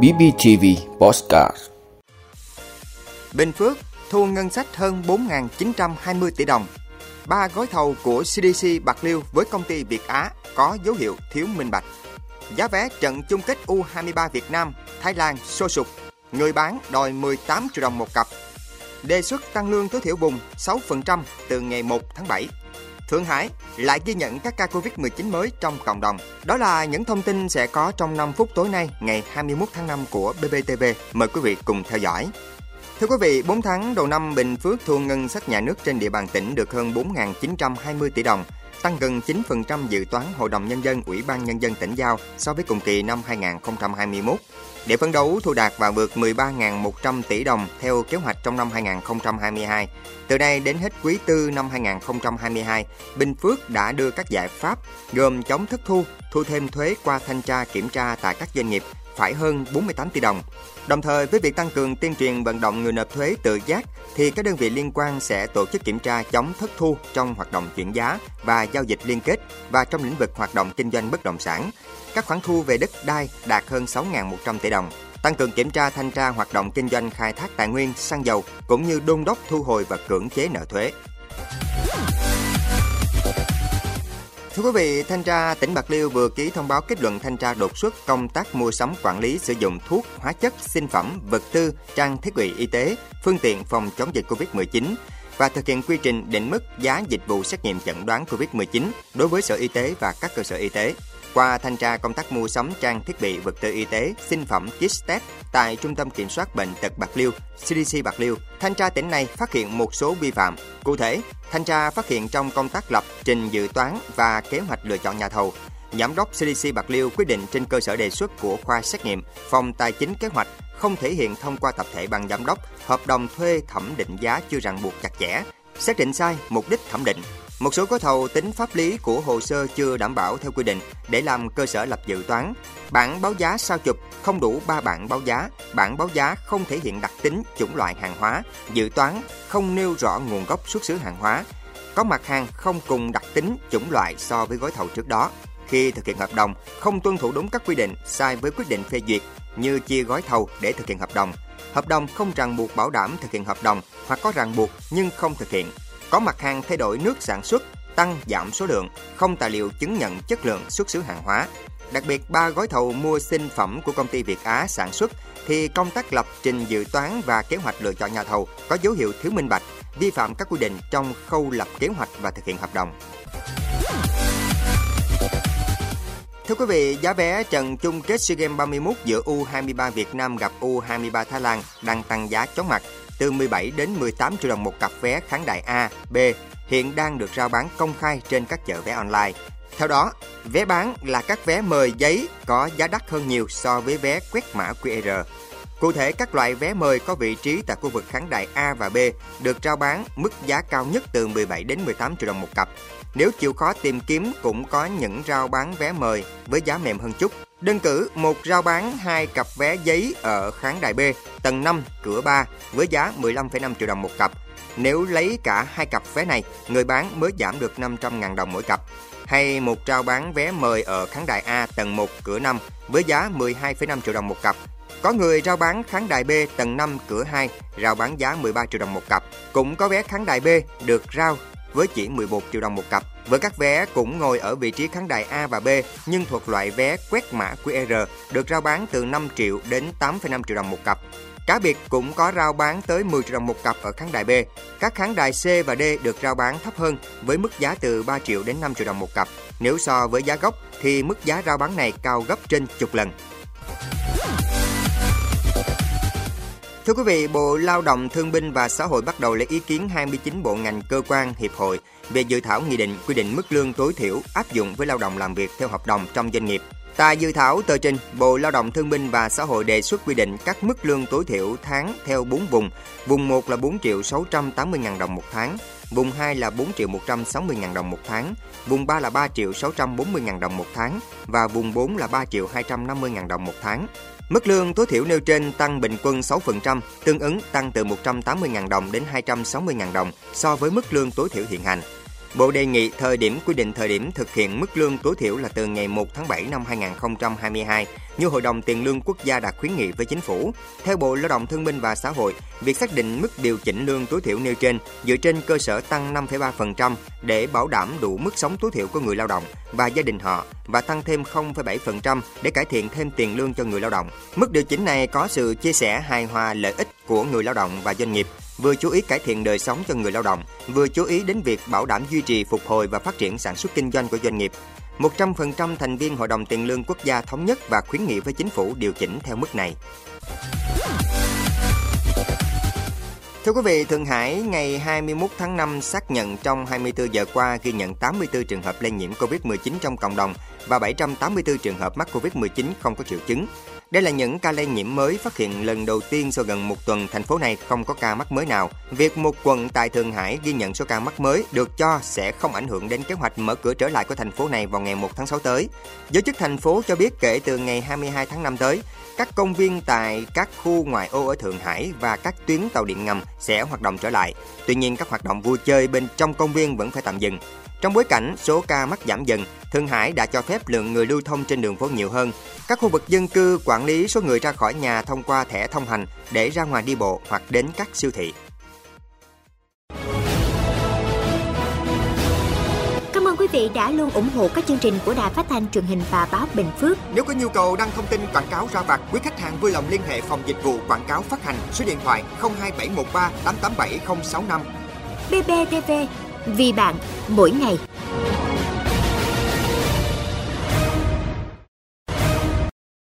BBTV Postcard Bình Phước thu ngân sách hơn 4.920 tỷ đồng. Ba gói thầu của CDC Bạc Liêu với công ty Việt Á có dấu hiệu thiếu minh bạch. Giá vé trận chung kết U23 Việt Nam, Thái Lan sôi sục. Người bán đòi 18 triệu đồng một cặp. Đề xuất tăng lương tối thiểu vùng 6% từ ngày 1 tháng 7. Thượng Hải lại ghi nhận các ca Covid-19 mới trong cộng đồng. Đó là những thông tin sẽ có trong 5 phút tối nay, ngày 21 tháng 5 của BBTV. Mời quý vị cùng theo dõi. Thưa quý vị, 4 tháng đầu năm Bình Phước thu ngân sách nhà nước trên địa bàn tỉnh được hơn 4.920 tỷ đồng, tăng gần 9% dự toán Hội đồng Nhân dân Ủy ban Nhân dân tỉnh giao so với cùng kỳ năm 2021. Để phấn đấu thu đạt và vượt 13.100 tỷ đồng theo kế hoạch trong năm 2022, từ nay đến hết quý tư năm 2022, Bình Phước đã đưa các giải pháp gồm chống thất thu, thu thêm thuế qua thanh tra kiểm tra tại các doanh nghiệp phải hơn 48 tỷ đồng. Đồng thời với việc tăng cường tuyên truyền vận động người nộp thuế tự giác thì các đơn vị liên quan sẽ tổ chức kiểm tra chống thất thu trong hoạt động chuyển giá và giao dịch liên kết và trong lĩnh vực hoạt động kinh doanh bất động sản. Các khoản thu về đất đai đạt hơn 6.100 tỷ đồng tăng cường kiểm tra thanh tra hoạt động kinh doanh khai thác tài nguyên, xăng dầu cũng như đôn đốc thu hồi và cưỡng chế nợ thuế. Thưa quý vị, Thanh tra tỉnh Bạc Liêu vừa ký thông báo kết luận thanh tra đột xuất công tác mua sắm quản lý sử dụng thuốc, hóa chất, sinh phẩm, vật tư, trang thiết bị y tế, phương tiện phòng chống dịch COVID-19 và thực hiện quy trình định mức giá dịch vụ xét nghiệm chẩn đoán COVID-19 đối với Sở Y tế và các cơ sở y tế. Qua thanh tra công tác mua sắm trang thiết bị vật tư y tế, sinh phẩm kit test tại Trung tâm Kiểm soát Bệnh tật Bạc Liêu, CDC Bạc Liêu, thanh tra tỉnh này phát hiện một số vi phạm. Cụ thể, thanh tra phát hiện trong công tác lập, trình dự toán và kế hoạch lựa chọn nhà thầu, Giám đốc CDC Bạc Liêu quyết định trên cơ sở đề xuất của khoa xét nghiệm, phòng tài chính kế hoạch không thể hiện thông qua tập thể ban giám đốc hợp đồng thuê thẩm định giá chưa ràng buộc chặt chẽ, xác định sai mục đích thẩm định, một số gói thầu tính pháp lý của hồ sơ chưa đảm bảo theo quy định để làm cơ sở lập dự toán. Bản báo giá sao chụp không đủ 3 bản báo giá, bản báo giá không thể hiện đặc tính, chủng loại hàng hóa, dự toán không nêu rõ nguồn gốc xuất xứ hàng hóa, có mặt hàng không cùng đặc tính, chủng loại so với gói thầu trước đó. Khi thực hiện hợp đồng, không tuân thủ đúng các quy định, sai với quyết định phê duyệt như chia gói thầu để thực hiện hợp đồng. Hợp đồng không ràng buộc bảo đảm thực hiện hợp đồng hoặc có ràng buộc nhưng không thực hiện có mặt hàng thay đổi nước sản xuất, tăng giảm số lượng, không tài liệu chứng nhận chất lượng xuất xứ hàng hóa. Đặc biệt, ba gói thầu mua sinh phẩm của công ty Việt Á sản xuất thì công tác lập trình dự toán và kế hoạch lựa chọn nhà thầu có dấu hiệu thiếu minh bạch, vi phạm các quy định trong khâu lập kế hoạch và thực hiện hợp đồng. Thưa quý vị, giá vé trận chung kết SEA Games 31 giữa U23 Việt Nam gặp U23 Thái Lan đang tăng giá chóng mặt từ 17 đến 18 triệu đồng một cặp vé khán đài A, B hiện đang được rao bán công khai trên các chợ vé online. Theo đó, vé bán là các vé mời giấy có giá đắt hơn nhiều so với vé quét mã QR. Cụ thể, các loại vé mời có vị trí tại khu vực khán đài A và B được rao bán mức giá cao nhất từ 17 đến 18 triệu đồng một cặp. Nếu chịu khó tìm kiếm cũng có những rao bán vé mời với giá mềm hơn chút. Đơn cử, một rao bán hai cặp vé giấy ở khán đài B, tầng 5, cửa 3 với giá 15,5 triệu đồng một cặp. Nếu lấy cả hai cặp vé này, người bán mới giảm được 500.000 đồng mỗi cặp. Hay một rao bán vé mời ở khán đài A tầng 1, cửa 5 với giá 12,5 triệu đồng một cặp. Có người rao bán khán đài B tầng 5 cửa 2 rao bán giá 13 triệu đồng một cặp. Cũng có vé khán đài B được rao với chỉ 11 triệu đồng một cặp. Với các vé cũng ngồi ở vị trí khán đài A và B nhưng thuộc loại vé quét mã QR được rao bán từ 5 triệu đến 8,5 triệu đồng một cặp. Cá biệt cũng có rao bán tới 10 triệu đồng một cặp ở khán đài B. Các khán đài C và D được rao bán thấp hơn với mức giá từ 3 triệu đến 5 triệu đồng một cặp. Nếu so với giá gốc thì mức giá rao bán này cao gấp trên chục lần. Thưa quý vị, Bộ Lao động Thương binh và Xã hội bắt đầu lấy ý kiến 29 bộ ngành cơ quan, hiệp hội về dự thảo nghị định quy định mức lương tối thiểu áp dụng với lao động làm việc theo hợp đồng trong doanh nghiệp. Tại dự thảo tờ trình, Bộ Lao động Thương binh và Xã hội đề xuất quy định các mức lương tối thiểu tháng theo 4 vùng. Vùng 1 là 4 triệu 680 ngàn đồng một tháng, vùng 2 là 4 triệu 160 ngàn đồng một tháng, vùng 3 là 3 triệu 640 ngàn đồng một tháng và vùng 4 là 3 triệu 250 ngàn đồng một tháng. Mức lương tối thiểu nêu trên tăng bình quân 6%, tương ứng tăng từ 180.000 đồng đến 260.000 đồng so với mức lương tối thiểu hiện hành. Bộ đề nghị thời điểm quy định thời điểm thực hiện mức lương tối thiểu là từ ngày 1 tháng 7 năm 2022 như Hội đồng Tiền lương Quốc gia đã khuyến nghị với chính phủ. Theo Bộ Lao động Thương binh và Xã hội, việc xác định mức điều chỉnh lương tối thiểu nêu trên dựa trên cơ sở tăng 5,3% để bảo đảm đủ mức sống tối thiểu của người lao động và gia đình họ và tăng thêm 0,7% để cải thiện thêm tiền lương cho người lao động. Mức điều chỉnh này có sự chia sẻ hài hòa lợi ích của người lao động và doanh nghiệp vừa chú ý cải thiện đời sống cho người lao động, vừa chú ý đến việc bảo đảm duy trì, phục hồi và phát triển sản xuất kinh doanh của doanh nghiệp. 100% thành viên Hội đồng Tiền lương Quốc gia thống nhất và khuyến nghị với chính phủ điều chỉnh theo mức này. Thưa quý vị, Thượng Hải ngày 21 tháng 5 xác nhận trong 24 giờ qua ghi nhận 84 trường hợp lây nhiễm COVID-19 trong cộng đồng và 784 trường hợp mắc COVID-19 không có triệu chứng. Đây là những ca lây nhiễm mới phát hiện lần đầu tiên sau gần một tuần thành phố này không có ca mắc mới nào. Việc một quận tại Thượng Hải ghi nhận số ca mắc mới được cho sẽ không ảnh hưởng đến kế hoạch mở cửa trở lại của thành phố này vào ngày 1 tháng 6 tới. Giới chức thành phố cho biết kể từ ngày 22 tháng 5 tới, các công viên tại các khu ngoại ô ở Thượng Hải và các tuyến tàu điện ngầm sẽ hoạt động trở lại. Tuy nhiên, các hoạt động vui chơi bên trong công viên vẫn phải tạm dừng. Trong bối cảnh số ca mắc giảm dần, Thượng Hải đã cho phép lượng người lưu thông trên đường phố nhiều hơn. Các khu vực dân cư quản lý số người ra khỏi nhà thông qua thẻ thông hành để ra ngoài đi bộ hoặc đến các siêu thị. Cảm ơn quý vị đã luôn ủng hộ các chương trình của Đài Phát thanh truyền hình và báo Bình Phước. Nếu có nhu cầu đăng thông tin quảng cáo ra vặt, quý khách hàng vui lòng liên hệ phòng dịch vụ quảng cáo phát hành số điện thoại 02713 887065. BBTV vì bạn mỗi ngày.